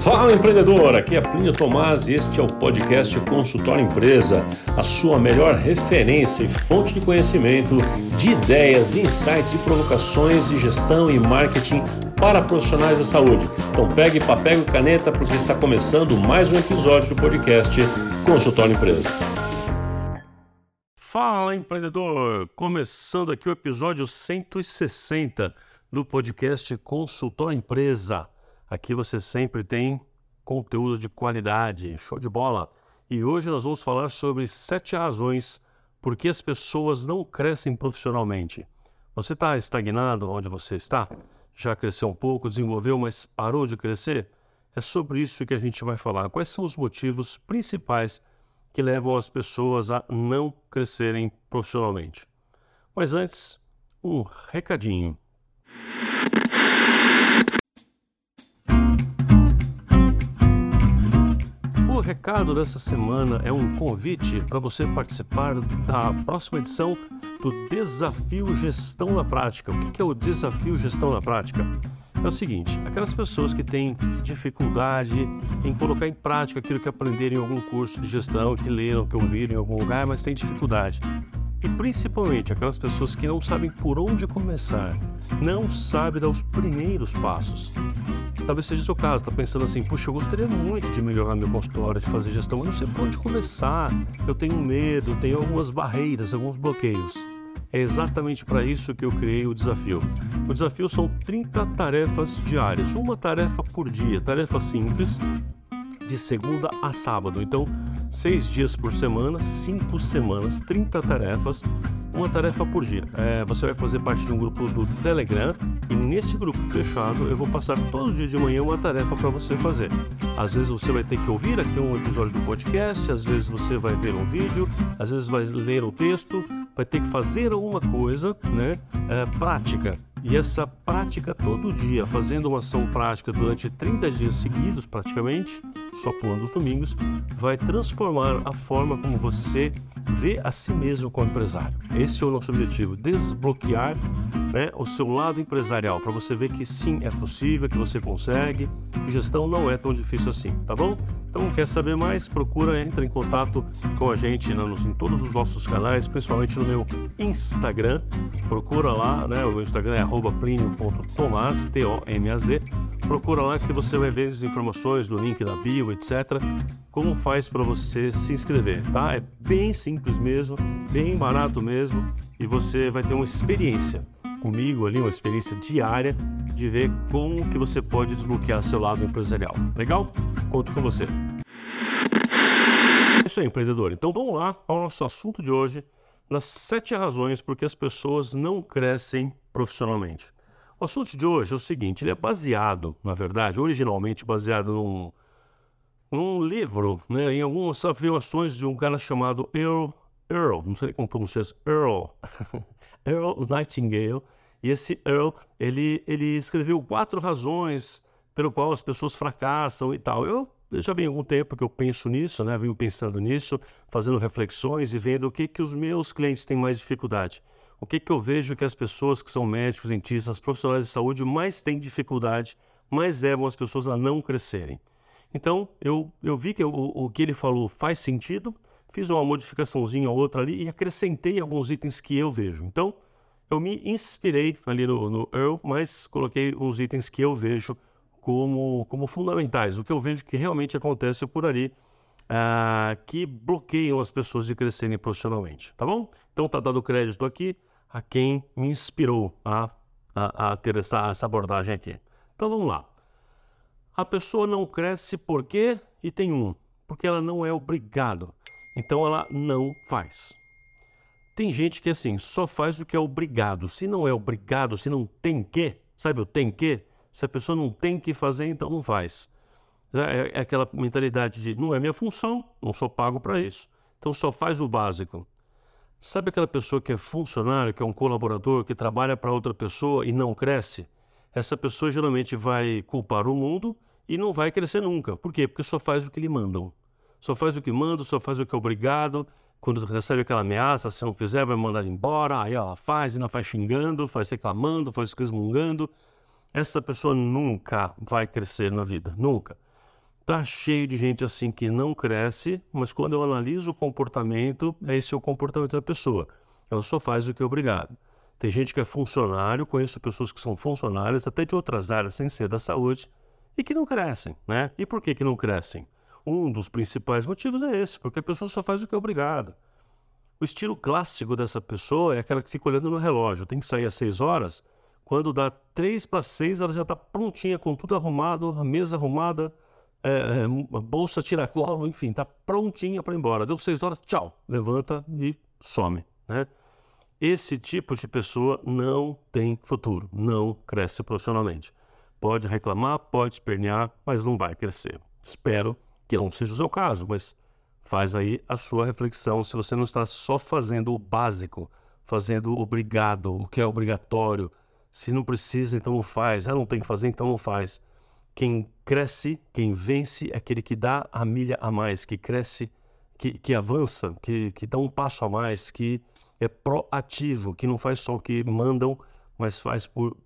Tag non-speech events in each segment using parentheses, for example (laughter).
Fala empreendedor, aqui é Plínio Tomás e este é o podcast Consultório Empresa, a sua melhor referência e fonte de conhecimento de ideias, insights e provocações de gestão e marketing para profissionais da saúde. Então pegue papel e caneta porque está começando mais um episódio do podcast Consultório Empresa. Fala empreendedor, começando aqui o episódio 160 do podcast Consultório Empresa. Aqui você sempre tem conteúdo de qualidade, show de bola. E hoje nós vamos falar sobre sete razões por que as pessoas não crescem profissionalmente. Você está estagnado onde você está? Já cresceu um pouco, desenvolveu, mas parou de crescer? É sobre isso que a gente vai falar. Quais são os motivos principais que levam as pessoas a não crescerem profissionalmente? Mas antes, um recadinho. O recado dessa semana é um convite para você participar da próxima edição do Desafio Gestão na Prática. O que é o Desafio Gestão na Prática? É o seguinte: aquelas pessoas que têm dificuldade em colocar em prática aquilo que aprenderam em algum curso de gestão, que leram, que ouviram em algum lugar, mas têm dificuldade. E principalmente aquelas pessoas que não sabem por onde começar, não sabem dar os primeiros passos. Talvez seja o seu caso, está pensando assim, puxa, eu gostaria muito de melhorar meu consultório, de fazer gestão, mas não sei por onde começar. Eu tenho medo, tenho algumas barreiras, alguns bloqueios. É exatamente para isso que eu criei o desafio. O desafio são 30 tarefas diárias, uma tarefa por dia, tarefa simples, de segunda a sábado. Então, seis dias por semana, cinco semanas, 30 tarefas, uma tarefa por dia. É, você vai fazer parte de um grupo do Telegram e nesse grupo fechado eu vou passar todo dia de manhã uma tarefa para você fazer. Às vezes você vai ter que ouvir aqui um episódio do podcast, às vezes você vai ver um vídeo, às vezes vai ler um texto, vai ter que fazer alguma coisa, né? É, prática. E essa prática todo dia, fazendo uma ação prática durante 30 dias seguidos, praticamente, só pulando os domingos, vai transformar a forma como você vê a si mesmo como empresário. Esse é o nosso objetivo: desbloquear né, o seu lado empresarial, para você ver que sim, é possível, que você consegue, que gestão não é tão difícil assim, tá bom? Então, quer saber mais? Procura, entra em contato com a gente nos, em todos os nossos canais, principalmente no meu Instagram. Procura lá, né? O meu Instagram é plinio.tomaz, T-O-M-A-Z. Procura lá que você vai ver as informações do link da bio, etc. Como faz para você se inscrever, tá? É bem simples mesmo, bem barato mesmo e você vai ter uma experiência comigo ali, uma experiência diária de ver como que você pode desbloquear seu lado empresarial. Legal? Conto com você. É isso aí, empreendedor. Então vamos lá ao nosso assunto de hoje, nas sete razões por que as pessoas não crescem profissionalmente. O assunto de hoje é o seguinte, ele é baseado, na verdade, originalmente baseado num, num livro, né, em algumas afirmações de um cara chamado Earl, Earl, não sei como pronunciar isso, Earl, (laughs) Earl Nightingale. E esse Earl, ele, ele escreveu quatro razões pelo qual as pessoas fracassam e tal. Eu, eu já venho algum tempo que eu penso nisso, né? Venho pensando nisso, fazendo reflexões e vendo o que, que os meus clientes têm mais dificuldade. O que, que eu vejo que as pessoas que são médicos, dentistas, profissionais de saúde mais têm dificuldade, mais levam as pessoas a não crescerem. Então, eu, eu vi que o, o que ele falou faz sentido, fiz uma modificaçãozinha ou outra ali e acrescentei alguns itens que eu vejo. Então, eu me inspirei ali no, no Earl, mas coloquei uns itens que eu vejo como, como fundamentais, o que eu vejo que realmente acontece por ali, uh, que bloqueiam as pessoas de crescerem profissionalmente, tá bom? Então tá dado crédito aqui a quem me inspirou a, a, a ter essa, essa abordagem aqui. Então vamos lá. A pessoa não cresce por quê? E tem um, porque ela não é obrigada. Então ela não faz. Tem gente que assim, só faz o que é obrigado. Se não é obrigado, se não tem que, sabe o tem que? Se a pessoa não tem que fazer, então não faz. É, é aquela mentalidade de não é minha função, não sou pago para isso. Então só faz o básico. Sabe aquela pessoa que é funcionário, que é um colaborador, que trabalha para outra pessoa e não cresce? Essa pessoa geralmente vai culpar o mundo e não vai crescer nunca. Por quê? Porque só faz o que lhe mandam só faz o que manda, só faz o que é obrigado. Quando recebe aquela ameaça, se não fizer, vai mandar embora. Aí ela faz, ainda faz xingando, faz reclamando, faz resmungando. Essa pessoa nunca vai crescer na vida, nunca. Tá cheio de gente assim que não cresce, mas quando eu analiso o comportamento, esse é o comportamento da pessoa. Ela só faz o que é obrigado. Tem gente que é funcionário, conheço pessoas que são funcionárias, até de outras áreas sem ser da saúde, e que não crescem, né? E por que, que não crescem? Um dos principais motivos é esse, porque a pessoa só faz o que é obrigado. O estilo clássico dessa pessoa é aquela que fica olhando no relógio, tem que sair às 6 horas, quando dá 3 para 6 ela já está prontinha, com tudo arrumado, a mesa arrumada, é, é, bolsa tiracolo, enfim, está prontinha para ir embora. Deu 6 horas, tchau, levanta e some, né? Esse tipo de pessoa não tem futuro, não cresce profissionalmente. Pode reclamar, pode espernear, mas não vai crescer. Espero que não seja o seu caso, mas faz aí a sua reflexão se você não está só fazendo o básico, fazendo o obrigado, o que é obrigatório. Se não precisa, então não faz. Ah, não tem que fazer, então não faz. Quem cresce, quem vence é aquele que dá a milha a mais, que cresce, que, que avança, que, que dá um passo a mais, que é proativo, que não faz só o que mandam, mas faz por,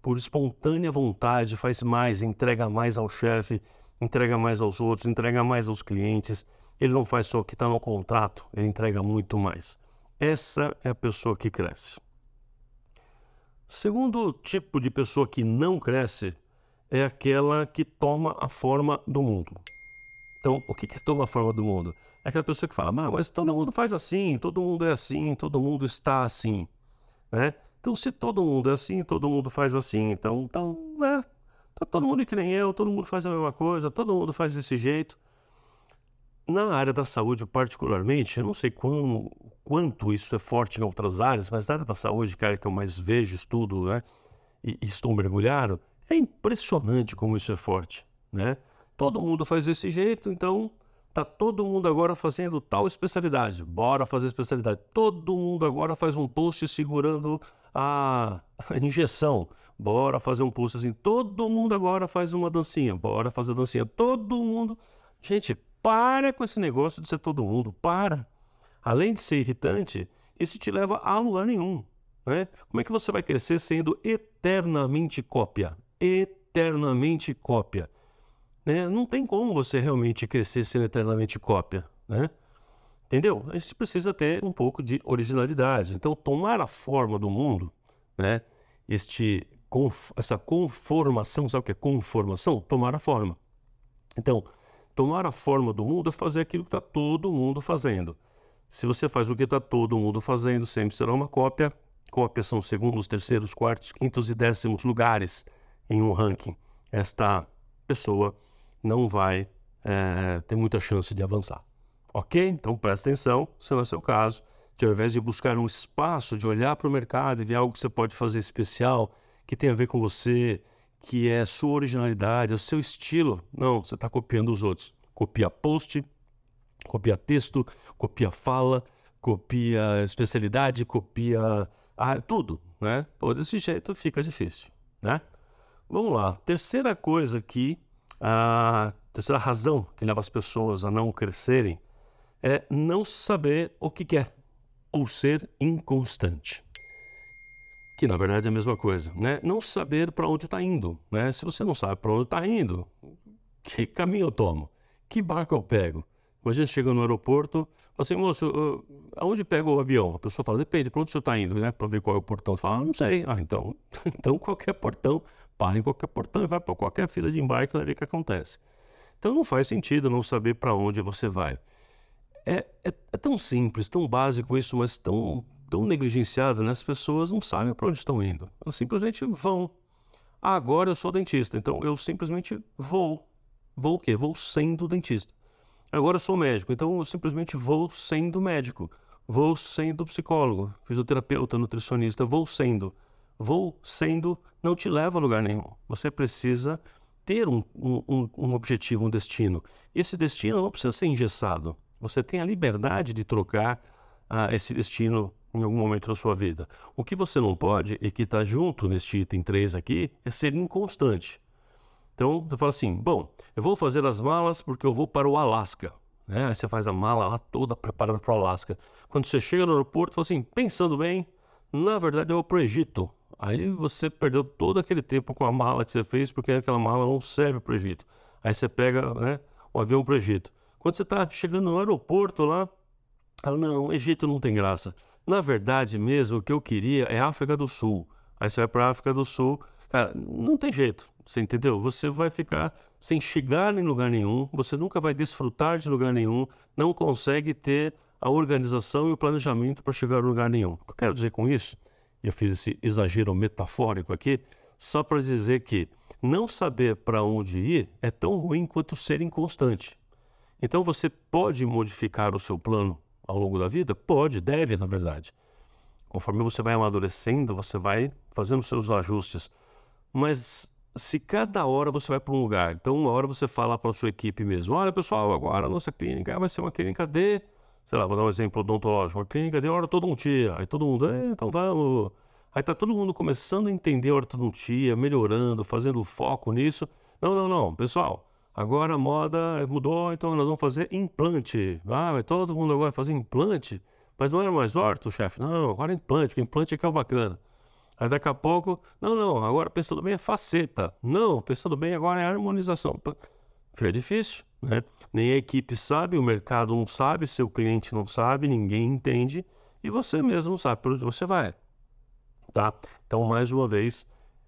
por espontânea vontade, faz mais, entrega mais ao chefe, entrega mais aos outros, entrega mais aos clientes. Ele não faz só o que está no contrato, ele entrega muito mais. Essa é a pessoa que cresce. Segundo tipo de pessoa que não cresce é aquela que toma a forma do mundo. Então, o que tomar a forma do mundo? É aquela pessoa que fala, mas todo mundo faz assim, todo mundo é assim, todo mundo está assim. Né? Então, se todo mundo é assim, todo mundo faz assim. Então, então né? Tá todo mundo que nem eu, todo mundo faz a mesma coisa, todo mundo faz desse jeito. Na área da saúde, particularmente, eu não sei quão, quanto isso é forte em outras áreas, mas na área da saúde, que é a área que eu mais vejo, estudo, né? E, e estou mergulhado, é impressionante como isso é forte, né? Todo mundo faz desse jeito, então tá todo mundo agora fazendo tal especialidade. Bora fazer especialidade. Todo mundo agora faz um post segurando a injeção. Bora fazer um post assim. Todo mundo agora faz uma dancinha. Bora fazer dancinha. Todo mundo. Gente, para com esse negócio de ser todo mundo. Para. Além de ser irritante, isso te leva a lugar nenhum. Né? Como é que você vai crescer sendo eternamente cópia? Eternamente cópia né? Não tem como você realmente crescer sendo eternamente cópia, né? Entendeu? A gente precisa ter um pouco de originalidade. Então, tomar a forma do mundo, né? Este, essa conformação, sabe o que é conformação? Tomar a forma. Então, tomar a forma do mundo é fazer aquilo que está todo mundo fazendo. Se você faz o que está todo mundo fazendo, sempre será uma cópia. Cópias são segundos, terceiros, quartos, quintos e décimos lugares em um ranking. Esta pessoa não vai é, ter muita chance de avançar. Ok? Então presta atenção, se não é seu caso, que ao invés de buscar um espaço, de olhar para o mercado e ver algo que você pode fazer especial, que tem a ver com você, que é sua originalidade, é o seu estilo, não, você está copiando os outros. Copia post, copia texto, copia fala, copia especialidade, copia ah, tudo, né? Pô, desse jeito fica difícil, né? Vamos lá. Terceira coisa que a terceira razão que leva as pessoas a não crescerem é não saber o que quer ou ser inconstante. Que na verdade é a mesma coisa, né? Não saber para onde está indo, né? Se você não sabe para onde está indo, que caminho eu tomo? Que barco eu pego? Quando a gente chega no aeroporto, assim, moço, uh, aonde pega o avião? A pessoa fala, depende, para onde você está indo, né? Para ver qual é o portão. Fala, ah, não sei. Ah, então, (laughs) então qualquer portão para em qualquer portão e vai para qualquer fila de embarque e ver o que acontece. Então não faz sentido não saber para onde você vai. É, é, é, tão simples, tão básico isso, mas tão, tão negligenciado, né? As pessoas não sabem para onde estão indo. Elas simplesmente vão. Ah, agora eu sou dentista, então eu simplesmente vou. Vou o quê? Vou sendo dentista. Agora eu sou médico, então eu simplesmente vou sendo médico. Vou sendo psicólogo, fisioterapeuta, nutricionista, vou sendo vou sendo não te leva a lugar nenhum. Você precisa ter um, um, um objetivo, um destino. Esse destino não precisa ser engessado. Você tem a liberdade de trocar uh, esse destino em algum momento da sua vida. O que você não pode, e que está junto neste item 3 aqui, é ser inconstante. Então, você fala assim, bom, eu vou fazer as malas porque eu vou para o Alasca. Né? Aí você faz a mala lá toda preparada para o Alasca. Quando você chega no aeroporto, fala assim, pensando bem, na verdade eu vou para o Egito. Aí você perdeu todo aquele tempo com a mala que você fez, porque aquela mala não serve para o Egito. Aí você pega né, o avião para o Egito. Quando você está chegando no aeroporto lá, não, Egito não tem graça. Na verdade mesmo, o que eu queria é África do Sul. Aí você vai para África do Sul, cara, não tem jeito, você entendeu? Você vai ficar sem chegar em lugar nenhum, você nunca vai desfrutar de lugar nenhum, não consegue ter a organização e o planejamento para chegar a lugar nenhum. O que eu quero dizer com isso, eu fiz esse exagero metafórico aqui, só para dizer que não saber para onde ir é tão ruim quanto ser inconstante. Então você pode modificar o seu plano ao longo da vida? Pode, deve, na verdade. Conforme você vai amadurecendo, você vai fazendo seus ajustes. Mas se cada hora você vai para um lugar, então uma hora você fala para a sua equipe mesmo: olha pessoal, agora a nossa clínica vai ser uma clínica de, sei lá, vou dar um exemplo odontológico, uma clínica de ortodontia. Aí todo mundo, é, então vamos. Aí tá todo mundo começando a entender a ortodontia, melhorando, fazendo foco nisso. Não, não, não, pessoal. Agora a moda mudou, então nós vamos fazer implante. Ah, vai todo mundo agora fazer implante? Mas não era mais orto, chefe? Não, agora é implante, porque implante é que é o bacana. Aí daqui a pouco, não, não, agora pensando bem é faceta. Não, pensando bem agora é harmonização. Fica difícil, né? Nem a equipe sabe, o mercado não sabe, seu cliente não sabe, ninguém entende e você mesmo não sabe para onde você vai, tá? Então, mais uma vez,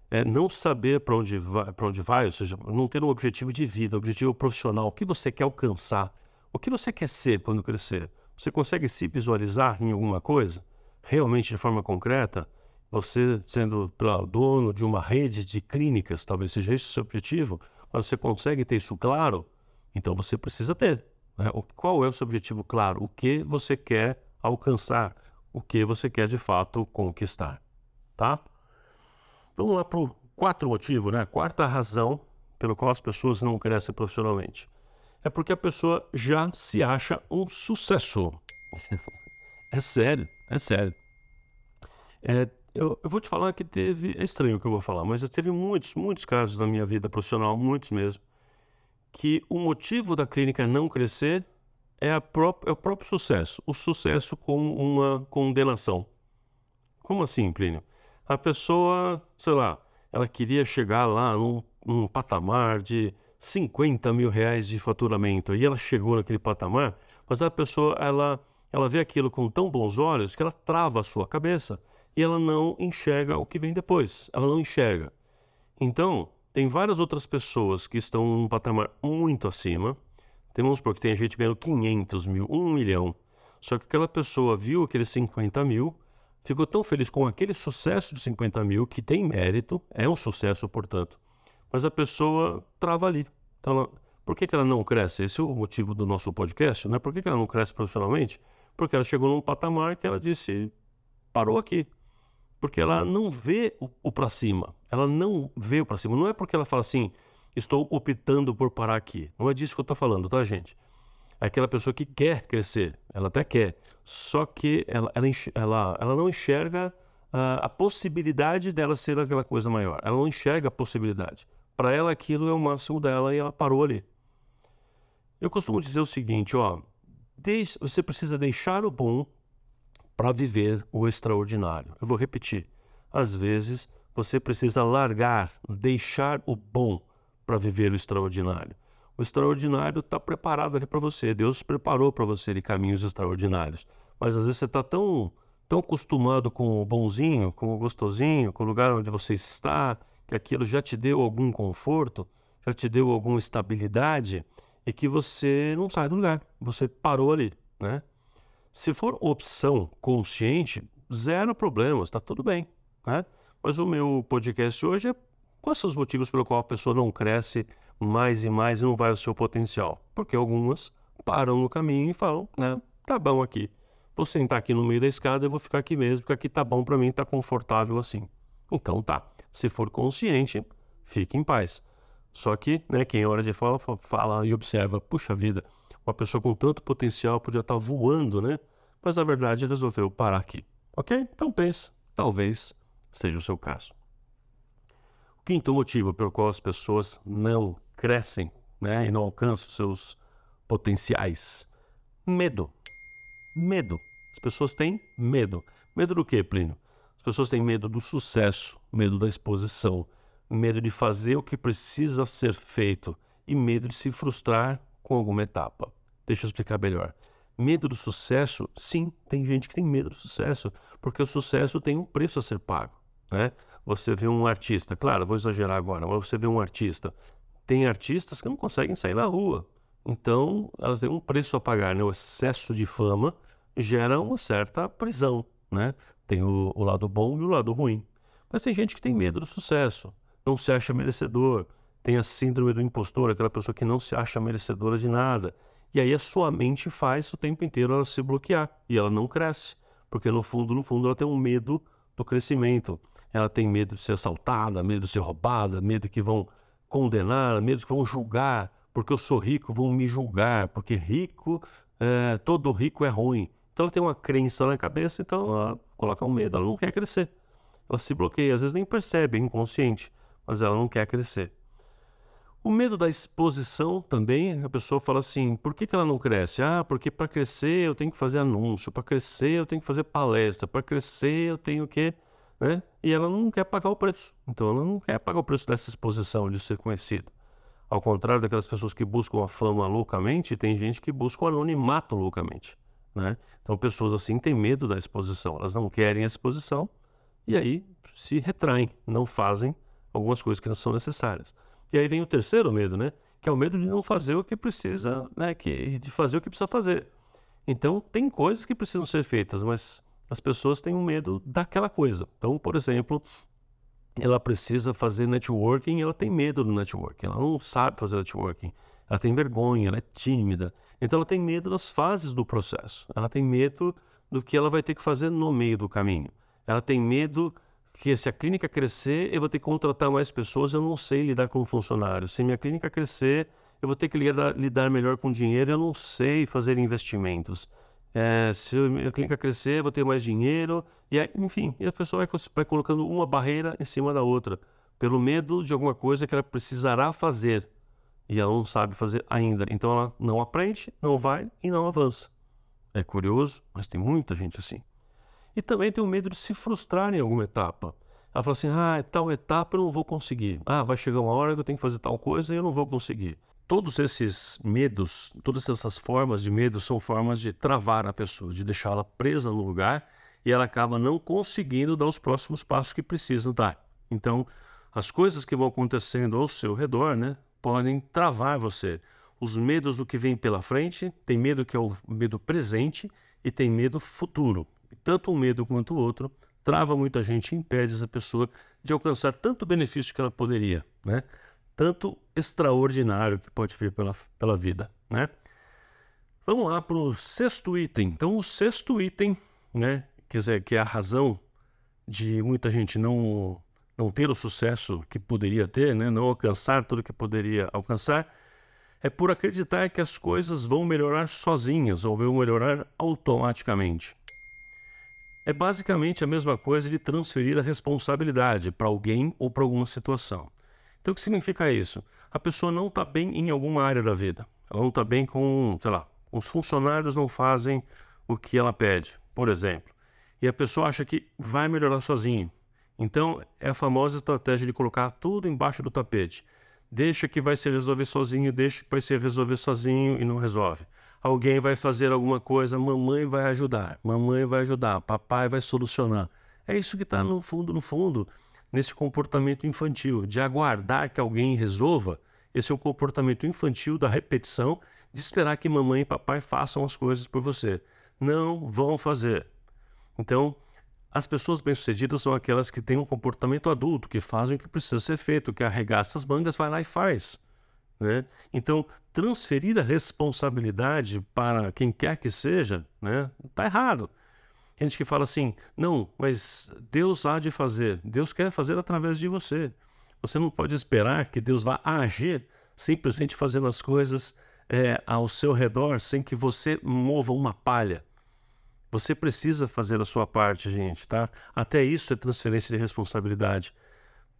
é, não saber para onde, vai, onde vai, ou seja, não ter um objetivo de vida, um objetivo profissional, o que você quer alcançar, o que você quer ser quando crescer. Você consegue se visualizar em alguma coisa, realmente de forma concreta? Você sendo dono de uma rede de clínicas, talvez seja esse o seu objetivo, mas você consegue ter isso claro? Então você precisa ter. Né? Qual é o seu objetivo claro? O que você quer alcançar? O que você quer de fato conquistar? Tá? Vamos lá para o quarto motivo, né? Quarta razão pelo qual as pessoas não crescem profissionalmente. É porque a pessoa já se acha um sucesso. (laughs) é sério, é sério. É, eu, eu, vou te falar que teve. É estranho o que eu vou falar, mas teve muitos, muitos casos na minha vida profissional, muitos mesmo, que o motivo da clínica não crescer é, é o próprio sucesso. O sucesso como uma condenação. Como assim, Plínio? a pessoa, sei lá, ela queria chegar lá num, num patamar de 50 mil reais de faturamento e ela chegou naquele patamar, mas a pessoa ela, ela vê aquilo com tão bons olhos que ela trava a sua cabeça e ela não enxerga o que vem depois, ela não enxerga. Então, tem várias outras pessoas que estão num patamar muito acima. Temos porque tem gente ganhando 500 mil, 1 milhão. Só que aquela pessoa viu aqueles 50 mil ficou tão feliz com aquele sucesso de 50 mil, que tem mérito, é um sucesso, portanto. Mas a pessoa trava ali. Então, ela, por que, que ela não cresce? Esse é o motivo do nosso podcast, né? Por que, que ela não cresce profissionalmente? Porque ela chegou num patamar que ela disse, parou aqui. Porque ela não vê o, o para cima. Ela não vê o para cima. Não é porque ela fala assim, estou optando por parar aqui. Não é disso que eu estou falando, tá, gente? é aquela pessoa que quer crescer, ela até quer, só que ela, ela, ela, ela não enxerga uh, a possibilidade dela ser aquela coisa maior. Ela não enxerga a possibilidade. Para ela, aquilo é o máximo dela e ela parou ali. Eu costumo dizer o seguinte, ó, você precisa deixar o bom para viver o extraordinário. Eu vou repetir. Às vezes, você precisa largar, deixar o bom para viver o extraordinário. O extraordinário está preparado ali para você. Deus preparou para você ali caminhos extraordinários. Mas às vezes você está tão, tão acostumado com o bonzinho, com o gostosinho, com o lugar onde você está, que aquilo já te deu algum conforto, já te deu alguma estabilidade e que você não sai do lugar. Você parou ali, né? Se for opção consciente, zero problemas, está tudo bem, né? Mas o meu podcast hoje é quais são os motivos pelo qual a pessoa não cresce mais e mais e não vai ao seu potencial? Porque algumas param no caminho e falam, né, tá bom aqui. Vou sentar aqui no meio da escada, eu vou ficar aqui mesmo, porque aqui tá bom para mim, tá confortável assim. Então tá. Se for consciente, fique em paz. Só que, né, quem é hora de falar, fala e observa, puxa vida, uma pessoa com tanto potencial podia estar tá voando, né? Mas na verdade resolveu parar aqui. Ok? Então pense, talvez seja o seu caso. O quinto motivo pelo qual as pessoas não crescem né, e não alcançam seus potenciais: medo. Medo. As pessoas têm medo. Medo do que, Plínio? As pessoas têm medo do sucesso, medo da exposição, medo de fazer o que precisa ser feito e medo de se frustrar com alguma etapa. Deixa eu explicar melhor. Medo do sucesso, sim, tem gente que tem medo do sucesso, porque o sucesso tem um preço a ser pago. Né? Você vê um artista, claro, vou exagerar agora, mas você vê um artista. Tem artistas que não conseguem sair na rua. Então, elas têm um preço a pagar. Né? O excesso de fama gera uma certa prisão. Né? Tem o, o lado bom e o lado ruim. Mas tem gente que tem medo do sucesso, não se acha merecedor, tem a síndrome do impostor, aquela pessoa que não se acha merecedora de nada. E aí a sua mente faz o tempo inteiro ela se bloquear e ela não cresce, porque no fundo, no fundo, ela tem um medo do crescimento. Ela tem medo de ser assaltada, medo de ser roubada, medo que vão condenar, medo que vão julgar, porque eu sou rico, vão me julgar, porque rico, é, todo rico é ruim. Então ela tem uma crença na cabeça, então ela coloca um medo, ela não quer crescer. Ela se bloqueia, às vezes nem percebe, é inconsciente, mas ela não quer crescer. O medo da exposição também, a pessoa fala assim: por que, que ela não cresce? Ah, porque para crescer eu tenho que fazer anúncio, para crescer eu tenho que fazer palestra, para crescer eu tenho que. Né? E ela não quer pagar o preço. Então ela não quer pagar o preço dessa exposição, de ser conhecido. Ao contrário daquelas pessoas que buscam a fama loucamente, tem gente que busca o anonimato loucamente. Né? Então pessoas assim têm medo da exposição, elas não querem a exposição e aí se retraem, não fazem algumas coisas que não são necessárias. E aí vem o terceiro medo, né? Que é o medo de não fazer o que precisa, né? Que, de fazer o que precisa fazer. Então, tem coisas que precisam ser feitas, mas as pessoas têm um medo daquela coisa. Então, por exemplo, ela precisa fazer networking, ela tem medo do networking, ela não sabe fazer networking, ela tem vergonha, ela é tímida. Então, ela tem medo das fases do processo, ela tem medo do que ela vai ter que fazer no meio do caminho, ela tem medo que se a clínica crescer, eu vou ter que contratar mais pessoas, eu não sei lidar com funcionários. Se minha clínica crescer, eu vou ter que lidar, lidar melhor com dinheiro, eu não sei fazer investimentos. É, se a minha clínica crescer, eu vou ter mais dinheiro, e aí, enfim, e a pessoa vai, vai colocando uma barreira em cima da outra, pelo medo de alguma coisa que ela precisará fazer, e ela não sabe fazer ainda. Então ela não aprende, não vai e não avança. É curioso, mas tem muita gente assim. E também tem o medo de se frustrar em alguma etapa. Ela fala assim: ah, tal etapa eu não vou conseguir. Ah, vai chegar uma hora que eu tenho que fazer tal coisa e eu não vou conseguir. Todos esses medos, todas essas formas de medo são formas de travar a pessoa, de deixá-la presa no lugar e ela acaba não conseguindo dar os próximos passos que precisa dar. Então, as coisas que vão acontecendo ao seu redor, né, podem travar você. Os medos do que vem pela frente, tem medo que é o medo presente e tem medo futuro tanto um medo quanto o outro trava muita gente e impede essa pessoa de alcançar tanto benefício que ela poderia, né? Tanto extraordinário que pode vir pela, pela vida, né? Vamos lá para o sexto item. Então, o sexto item, né? Quer dizer, que é a razão de muita gente não não ter o sucesso que poderia ter, né? Não alcançar tudo que poderia alcançar, é por acreditar que as coisas vão melhorar sozinhas ou vão melhorar automaticamente é basicamente a mesma coisa de transferir a responsabilidade para alguém ou para alguma situação. Então, o que significa isso? A pessoa não está bem em alguma área da vida. Ela não está bem com, sei lá, os funcionários não fazem o que ela pede, por exemplo. E a pessoa acha que vai melhorar sozinho. Então, é a famosa estratégia de colocar tudo embaixo do tapete. Deixa que vai se resolver sozinho, deixa que vai se resolver sozinho e não resolve alguém vai fazer alguma coisa, mamãe vai ajudar, mamãe vai ajudar, papai vai solucionar. É isso que está no fundo, no fundo, nesse comportamento infantil, de aguardar que alguém resolva. Esse é o comportamento infantil da repetição, de esperar que mamãe e papai façam as coisas por você. Não vão fazer. Então, as pessoas bem-sucedidas são aquelas que têm um comportamento adulto, que fazem o que precisa ser feito, que arregaça as mangas, vai lá e faz. Né? Então, transferir a responsabilidade para quem quer que seja, né, tá errado. Tem gente que fala assim: não, mas Deus há de fazer, Deus quer fazer através de você. Você não pode esperar que Deus vá agir simplesmente fazendo as coisas é, ao seu redor sem que você mova uma palha. Você precisa fazer a sua parte, gente, tá? Até isso é transferência de responsabilidade.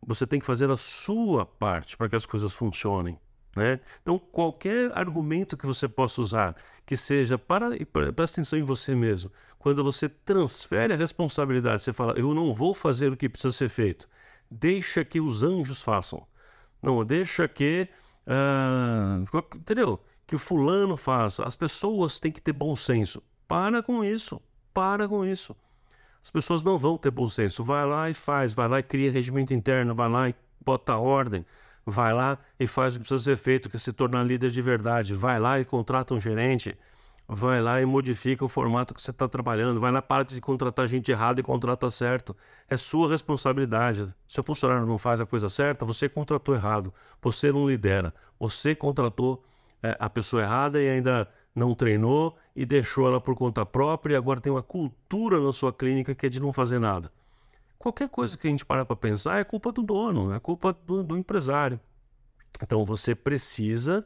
Você tem que fazer a sua parte para que as coisas funcionem. Né? Então, qualquer argumento que você possa usar, que seja para, presta atenção em você mesmo, quando você transfere a responsabilidade, você fala, eu não vou fazer o que precisa ser feito, deixa que os anjos façam. Não, deixa que uh, entendeu? Que o fulano faça. As pessoas têm que ter bom senso. Para com isso. Para com isso. As pessoas não vão ter bom senso. Vai lá e faz, vai lá e cria regimento interno, vai lá e bota ordem, vai lá e faz o que precisa ser feito, que é se tornar líder de verdade, vai lá e contrata um gerente, vai lá e modifica o formato que você está trabalhando, vai lá para de contratar gente errada e contrata certo. É sua responsabilidade. Se o funcionário não faz a coisa certa, você contratou errado, você não lidera, você contratou é, a pessoa errada e ainda não treinou e deixou ela por conta própria e agora tem uma cultura na sua clínica que é de não fazer nada. Qualquer coisa que a gente parar para pensar é culpa do dono, é culpa do, do empresário. Então você precisa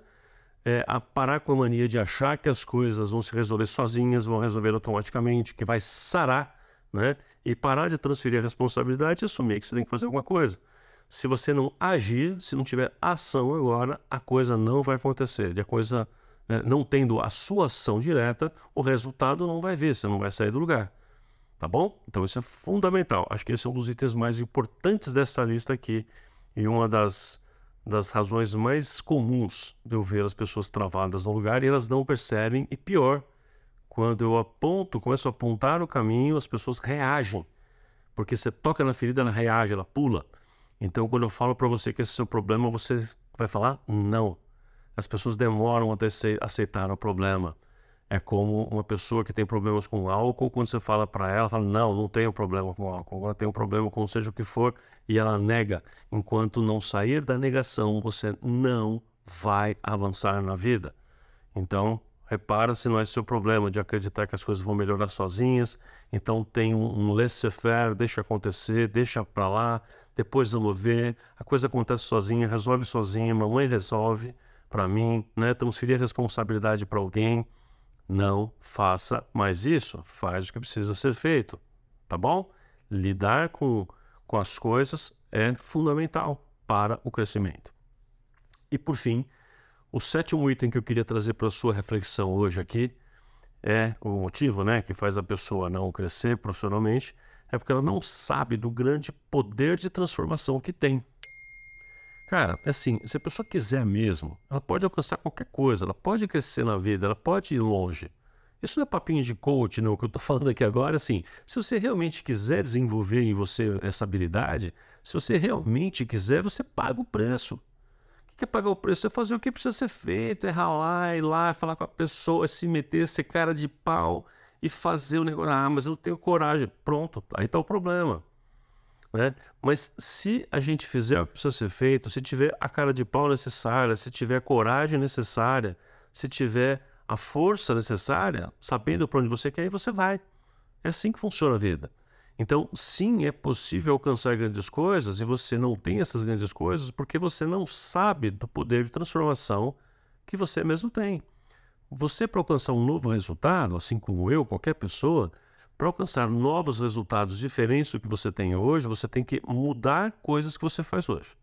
é, parar com a mania de achar que as coisas vão se resolver sozinhas, vão resolver automaticamente, que vai sarar, né? E parar de transferir a responsabilidade e assumir que você tem que fazer alguma coisa. Se você não agir, se não tiver ação agora, a coisa não vai acontecer. E a coisa né, não tendo a sua ação direta, o resultado não vai vir, você não vai sair do lugar. Tá bom? Então isso é fundamental. Acho que esse é um dos itens mais importantes dessa lista aqui e uma das, das razões mais comuns de eu ver as pessoas travadas no lugar e elas não percebem. E pior, quando eu aponto, começo a apontar o caminho, as pessoas reagem. Porque você toca na ferida, ela reage, ela pula. Então, quando eu falo para você que esse é o seu problema, você vai falar não. As pessoas demoram a aceitar o problema. É como uma pessoa que tem problemas com álcool, quando você fala para ela, fala: Não, não tenho problema com álcool, agora tenho problema com seja o que for, e ela nega. Enquanto não sair da negação, você não vai avançar na vida. Então, repara se não é seu problema de acreditar que as coisas vão melhorar sozinhas. Então, tem um, um laissez-faire, deixa acontecer, deixa para lá, depois vamos ver. A coisa acontece sozinha, resolve sozinha, mamãe resolve para mim, né? transferir a responsabilidade para alguém. Não faça mais isso. Faz o que precisa ser feito, tá bom? Lidar com, com as coisas é fundamental para o crescimento. E por fim, o sétimo item que eu queria trazer para a sua reflexão hoje aqui é o motivo né, que faz a pessoa não crescer profissionalmente, é porque ela não sabe do grande poder de transformação que tem. Cara, é assim, se a pessoa quiser mesmo, ela pode alcançar qualquer coisa, ela pode crescer na vida, ela pode ir longe. Isso não é papinho de coach, não. O que eu estou (laughs) falando aqui agora, assim, se você realmente quiser desenvolver em você essa habilidade, se você realmente quiser, você paga o preço. O que é pagar o preço? É fazer o que precisa ser feito, é ralar, ir lá, falar com a pessoa, se meter, ser cara de pau e fazer o negócio. Ah, mas eu não tenho coragem. Pronto, aí está o problema. Né? Mas se a gente fizer o que precisa ser feito, se tiver a cara de pau necessária, se tiver a coragem necessária, se tiver a força necessária, sabendo para onde você quer ir, você vai. É assim que funciona a vida. Então, sim, é possível alcançar grandes coisas e você não tem essas grandes coisas porque você não sabe do poder de transformação que você mesmo tem. Você, para alcançar um novo resultado, assim como eu, qualquer pessoa, para alcançar novos resultados diferentes do que você tem hoje, você tem que mudar coisas que você faz hoje.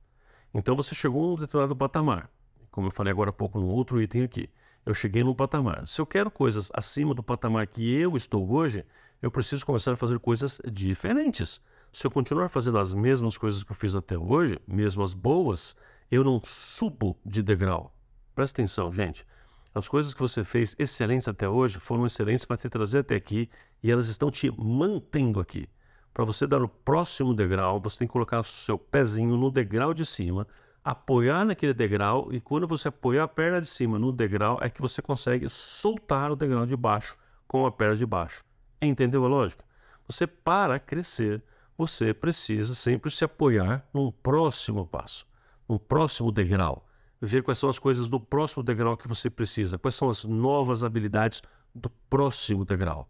Então você chegou a um determinado patamar. Como eu falei agora há pouco no outro item aqui. Eu cheguei num patamar. Se eu quero coisas acima do patamar que eu estou hoje, eu preciso começar a fazer coisas diferentes. Se eu continuar fazendo as mesmas coisas que eu fiz até hoje, mesmo as boas, eu não subo de degrau. Presta atenção, gente. As coisas que você fez excelentes até hoje foram excelentes para te trazer até aqui e elas estão te mantendo aqui. Para você dar o próximo degrau, você tem que colocar o seu pezinho no degrau de cima, apoiar naquele degrau e quando você apoiar a perna de cima no degrau é que você consegue soltar o degrau de baixo com a perna de baixo. Entendeu a lógica? Você para crescer, você precisa sempre se apoiar num próximo passo, num próximo degrau ver quais são as coisas do próximo degrau que você precisa, quais são as novas habilidades do próximo degrau.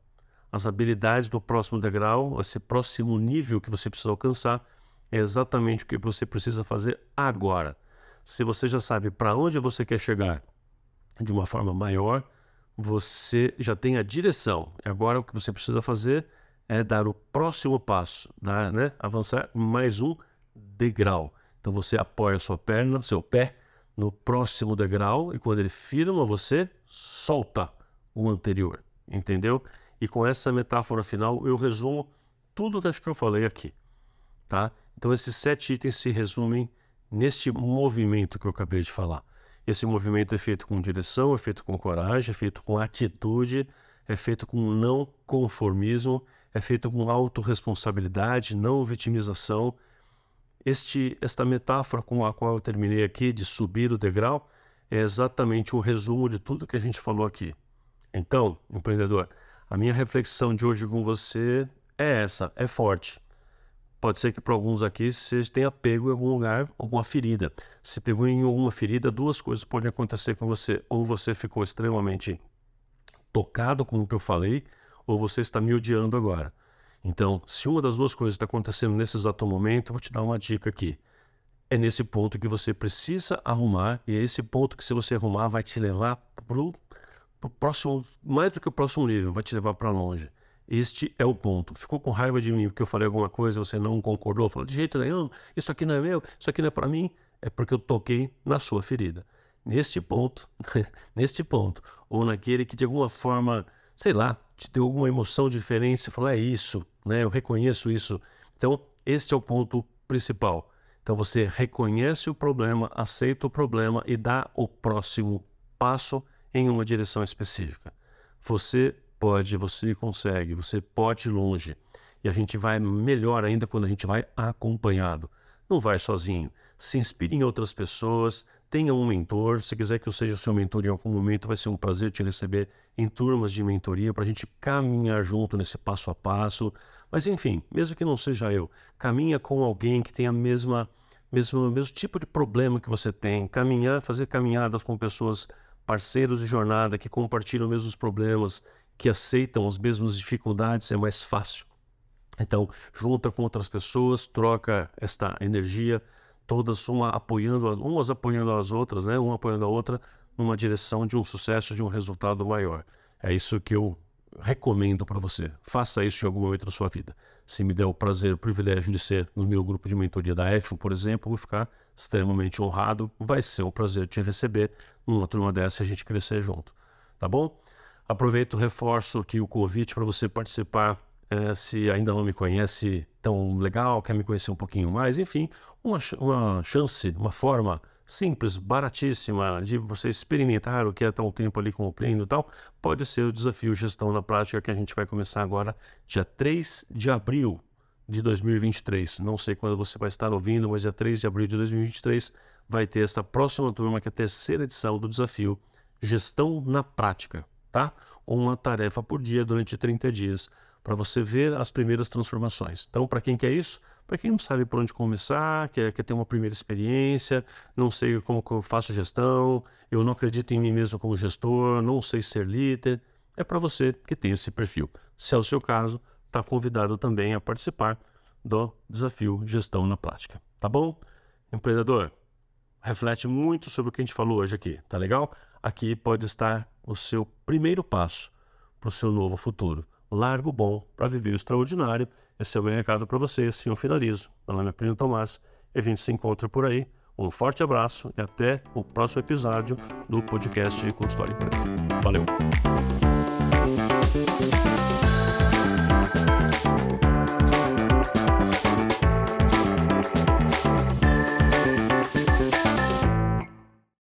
As habilidades do próximo degrau, esse próximo nível que você precisa alcançar, é exatamente o que você precisa fazer agora. Se você já sabe para onde você quer chegar de uma forma maior, você já tem a direção. Agora o que você precisa fazer é dar o próximo passo, dar, né, avançar mais um degrau. Então você apoia a sua perna, seu pé no próximo degrau e quando ele firma você, solta o anterior, entendeu? E com essa metáfora final eu resumo tudo que acho que eu falei aqui, tá? Então esses sete itens se resumem neste movimento que eu acabei de falar. Esse movimento é feito com direção, é feito com coragem, é feito com atitude, é feito com não conformismo, é feito com autorresponsabilidade, não vitimização. Este, esta metáfora com a qual eu terminei aqui de subir o degrau é exatamente um resumo de tudo que a gente falou aqui. Então, empreendedor, a minha reflexão de hoje com você é essa, é forte. Pode ser que para alguns aqui você tenha pego em algum lugar alguma ferida. Se pegou em alguma ferida, duas coisas podem acontecer com você. Ou você ficou extremamente tocado com o que eu falei, ou você está me odiando agora. Então, se uma das duas coisas está acontecendo nesse exato momento, eu vou te dar uma dica aqui. É nesse ponto que você precisa arrumar, e é esse ponto que, se você arrumar, vai te levar para o próximo, mais do que o próximo nível, vai te levar para longe. Este é o ponto. Ficou com raiva de mim porque eu falei alguma coisa, você não concordou, falou de jeito nenhum, isso aqui não é meu, isso aqui não é para mim, é porque eu toquei na sua ferida. Neste ponto, (laughs) neste ponto, ou naquele que de alguma forma, sei lá, te deu alguma emoção diferente, você falou, é isso, né? Eu reconheço isso. Então, este é o ponto principal. Então você reconhece o problema, aceita o problema e dá o próximo passo em uma direção específica. Você pode, você consegue, você pode ir longe. E a gente vai melhor ainda quando a gente vai acompanhado. Não vai sozinho. Se inspire em outras pessoas, tenha um mentor. Se quiser que eu seja o seu mentor em algum momento, vai ser um prazer te receber em turmas de mentoria para a gente caminhar junto nesse passo a passo. Mas enfim, mesmo que não seja eu, caminha com alguém que tenha a mesma, mesmo, mesmo tipo de problema que você tem. Caminhar, fazer caminhadas com pessoas parceiros de jornada que compartilham os mesmos problemas que aceitam as mesmas dificuldades é mais fácil. Então, junta com outras pessoas, troca esta energia, todas uma apoiando, umas apoiando as outras, né? Uma apoiando a outra numa direção de um sucesso, de um resultado maior. É isso que eu recomendo para você. Faça isso em algum momento da sua vida. Se me der o prazer, o privilégio de ser no meu grupo de mentoria da Action, por exemplo, vou ficar extremamente honrado. Vai ser um prazer te receber numa turma dessa e a gente crescer junto. Tá bom? Aproveito, reforço aqui o convite para você participar. É, se ainda não me conhece tão legal, quer me conhecer um pouquinho mais, enfim, uma, uma chance, uma forma simples, baratíssima de você experimentar o que é estar um tempo ali com o pleno e tal, pode ser o desafio gestão na prática que a gente vai começar agora, dia 3 de abril de 2023. Não sei quando você vai estar ouvindo, mas dia 3 de abril de 2023 vai ter essa próxima turma, que é a terceira edição do desafio Gestão na Prática tá? Uma tarefa por dia durante 30 dias para você ver as primeiras transformações. Então, para quem quer isso, para quem não sabe por onde começar, quer, quer ter uma primeira experiência, não sei como eu faço gestão, eu não acredito em mim mesmo como gestor, não sei ser líder, é para você que tem esse perfil. Se é o seu caso, está convidado também a participar do desafio Gestão na Prática. Tá bom? Empreendedor, reflete muito sobre o que a gente falou hoje aqui, tá legal? Aqui pode estar o seu primeiro passo para o seu novo futuro. Largo bom para viver o extraordinário. Esse é o meu recado para você. Assim eu finalizo. Meu nome é Plínio Tomás e a gente se encontra por aí. Um forte abraço e até o próximo episódio do podcast Consultório Empresa. Valeu!